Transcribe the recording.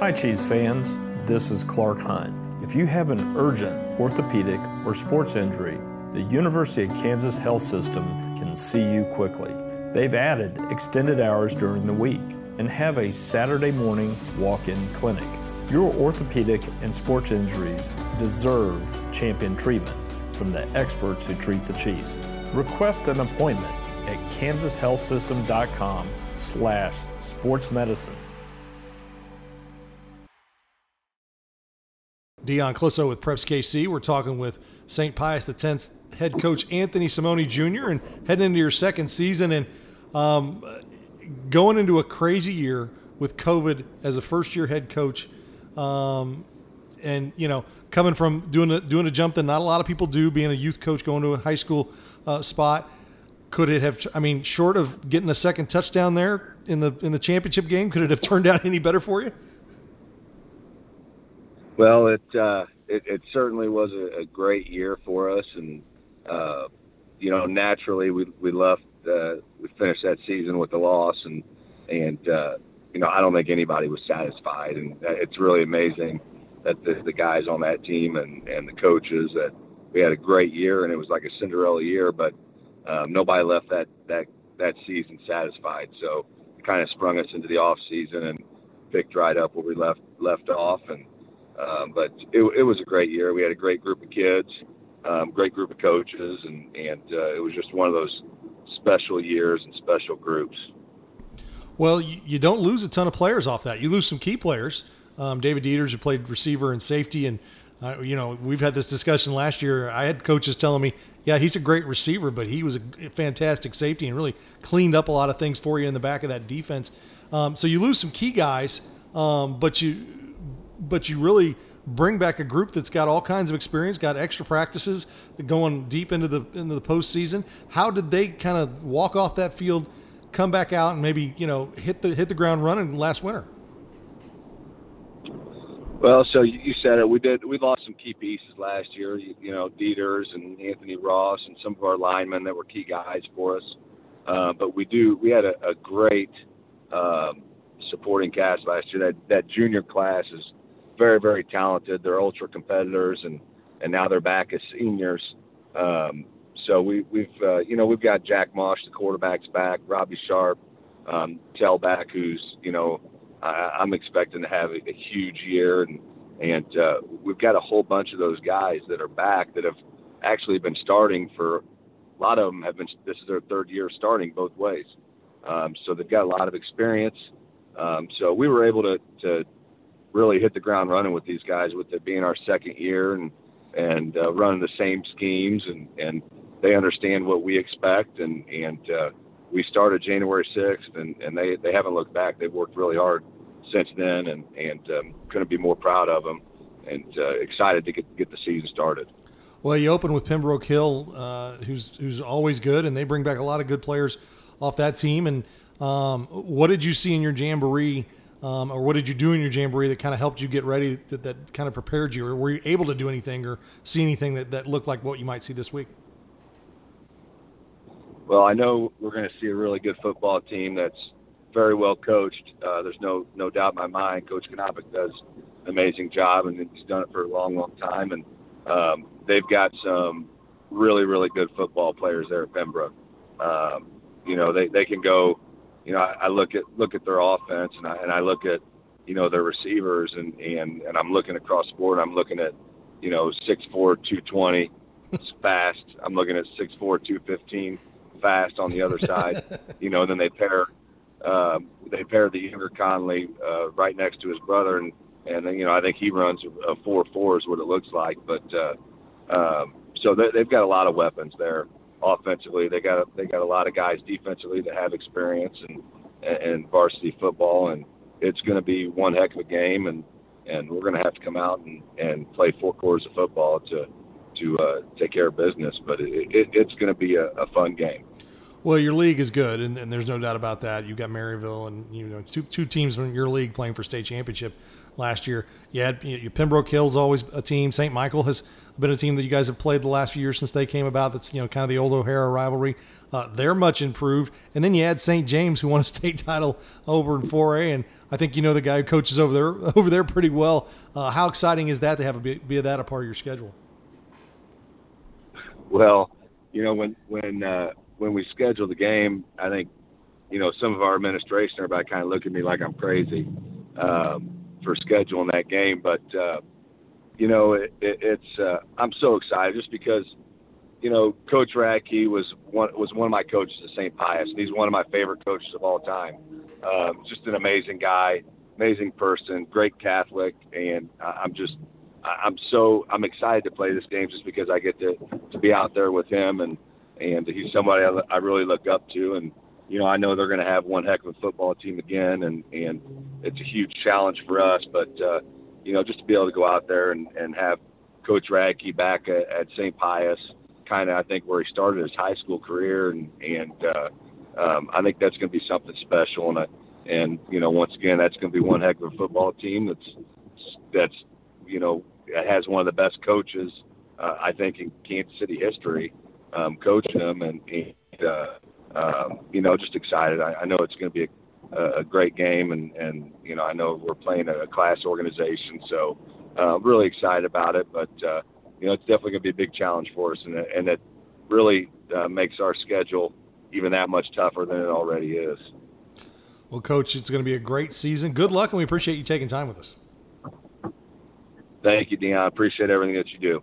Hi, Chiefs fans. This is Clark Hunt. If you have an urgent orthopedic or sports injury, the University of Kansas Health System can see you quickly. They've added extended hours during the week and have a Saturday morning walk in clinic. Your orthopedic and sports injuries deserve champion treatment from the experts who treat the Chiefs. Request an appointment at kansashealthsystem.com slash sportsmedicine. Dion Clisso with Preps KC. We're talking with St. Pius X head coach Anthony Simone Jr. and heading into your second season and um, going into a crazy year with COVID as a first year head coach. Um, and you know, coming from doing a, doing a jump that not a lot of people do, being a youth coach, going to a high school uh, spot, could it have? I mean, short of getting a second touchdown there in the in the championship game, could it have turned out any better for you? Well, it uh, it, it certainly was a, a great year for us, and uh, you know, naturally we we left uh, we finished that season with a loss, and and uh, you know I don't think anybody was satisfied, and it's really amazing that the, the guys on that team and and the coaches that we had a great year, and it was like a Cinderella year, but um, nobody left that that that season satisfied. So it kind of sprung us into the off season and picked right up where we left left off, and um, but it, it was a great year. We had a great group of kids, um, great group of coaches, and and uh, it was just one of those special years and special groups. Well, you, you don't lose a ton of players off that. You lose some key players. Um, David Dieters, who played receiver and safety, and uh, you know we've had this discussion last year. I had coaches telling me, yeah, he's a great receiver, but he was a fantastic safety and really cleaned up a lot of things for you in the back of that defense. Um, so you lose some key guys, um, but you but you really bring back a group that's got all kinds of experience, got extra practices, going deep into the into the postseason. How did they kind of walk off that field, come back out, and maybe you know hit the hit the ground running last winter? Well, so you said it. We did. We lost some key pieces last year. You, you know, Dieters and Anthony Ross and some of our linemen that were key guys for us. Uh, but we do. We had a, a great um, supporting cast last year. That that junior class is very, very talented. They're ultra competitors, and and now they're back as seniors. Um, so we, we've uh, you know we've got Jack Mosh, the quarterback's back, Robbie Sharp, um, tailback, who's you know I, I'm expecting to have a, a huge year, and and uh, we've got a whole bunch of those guys that are back that have actually been starting for a lot of them have been this is their third year starting both ways. Um, so they've got a lot of experience. Um, so we were able to, to really hit the ground running with these guys with it being our second year and and uh, running the same schemes and and they understand what we expect and and uh, we started January 6th and and they they haven't looked back they've worked really hard since then and and um, couldn't be more proud of them and uh, excited to get get the season started. Well, you open with Pembroke Hill, uh, who's who's always good, and they bring back a lot of good players off that team. And um, what did you see in your jamboree um, or what did you do in your jamboree that kind of helped you get ready, that, that kind of prepared you, or were you able to do anything or see anything that, that looked like what you might see this week? Well, I know we're going to see a really good football team that's very well coached. Uh, there's no no doubt in my mind. Coach Kanapic does an amazing job, and he's done it for a long, long time. And um, they've got some really, really good football players there at Pembroke. Um, you know, they they can go you know, I, I look at look at their offense and I and I look at you know their receivers and and and I'm looking across the board. I'm looking at you know six four two twenty fast. I'm looking at six four two fifteen fast on the other side. you know, and then they pair um, they pair the younger Conley uh, right next to his brother, and and then, you know I think he runs a four four is what it looks like. But uh, um, so they, they've got a lot of weapons there offensively. They got a, they got a lot of guys defensively that have experience and and varsity football, and it's going to be one heck of a game, and and we're going to have to come out and and play four quarters of football to to uh, take care of business. But it, it, it's going to be a, a fun game. Well, your league is good, and, and there's no doubt about that. You've got Maryville and you know two, two teams in your league playing for state championship last year. You had you, Pembroke Hill's always a team. St. Michael has been a team that you guys have played the last few years since they came about. That's you know kind of the old O'Hara rivalry. Uh, they're much improved. And then you add St. James, who won a state title over in 4A, and I think you know the guy who coaches over there over there pretty well. Uh, how exciting is that to have a be, be that a part of your schedule? Well, you know when when uh, when we schedule the game, I think you know some of our administration everybody kind of look at me like I'm crazy um, for scheduling that game, but uh, you know it, it, it's uh, I'm so excited just because you know Coach Radke was one was one of my coaches at St. Pius, and he's one of my favorite coaches of all time. Um, just an amazing guy, amazing person, great Catholic, and I'm just I'm so I'm excited to play this game just because I get to to be out there with him and and he's somebody I, I really look up to and you know I know they're going to have one heck of a football team again and and it's a huge challenge for us but uh, you know just to be able to go out there and and have Coach Radke back at, at St. Pius kind of I think where he started his high school career and and uh, um, I think that's going to be something special and I, and you know once again that's going to be one heck of a football team that's that's you know has one of the best coaches uh, I think in Kansas City history, um, coaching them, and, and uh, um, you know just excited. I, I know it's going to be a, a great game, and and you know I know we're playing a, a class organization, so uh, really excited about it. But uh, you know it's definitely going to be a big challenge for us, and and it really uh, makes our schedule even that much tougher than it already is. Well, Coach, it's going to be a great season. Good luck, and we appreciate you taking time with us. Thank you, Dion. I appreciate everything that you do.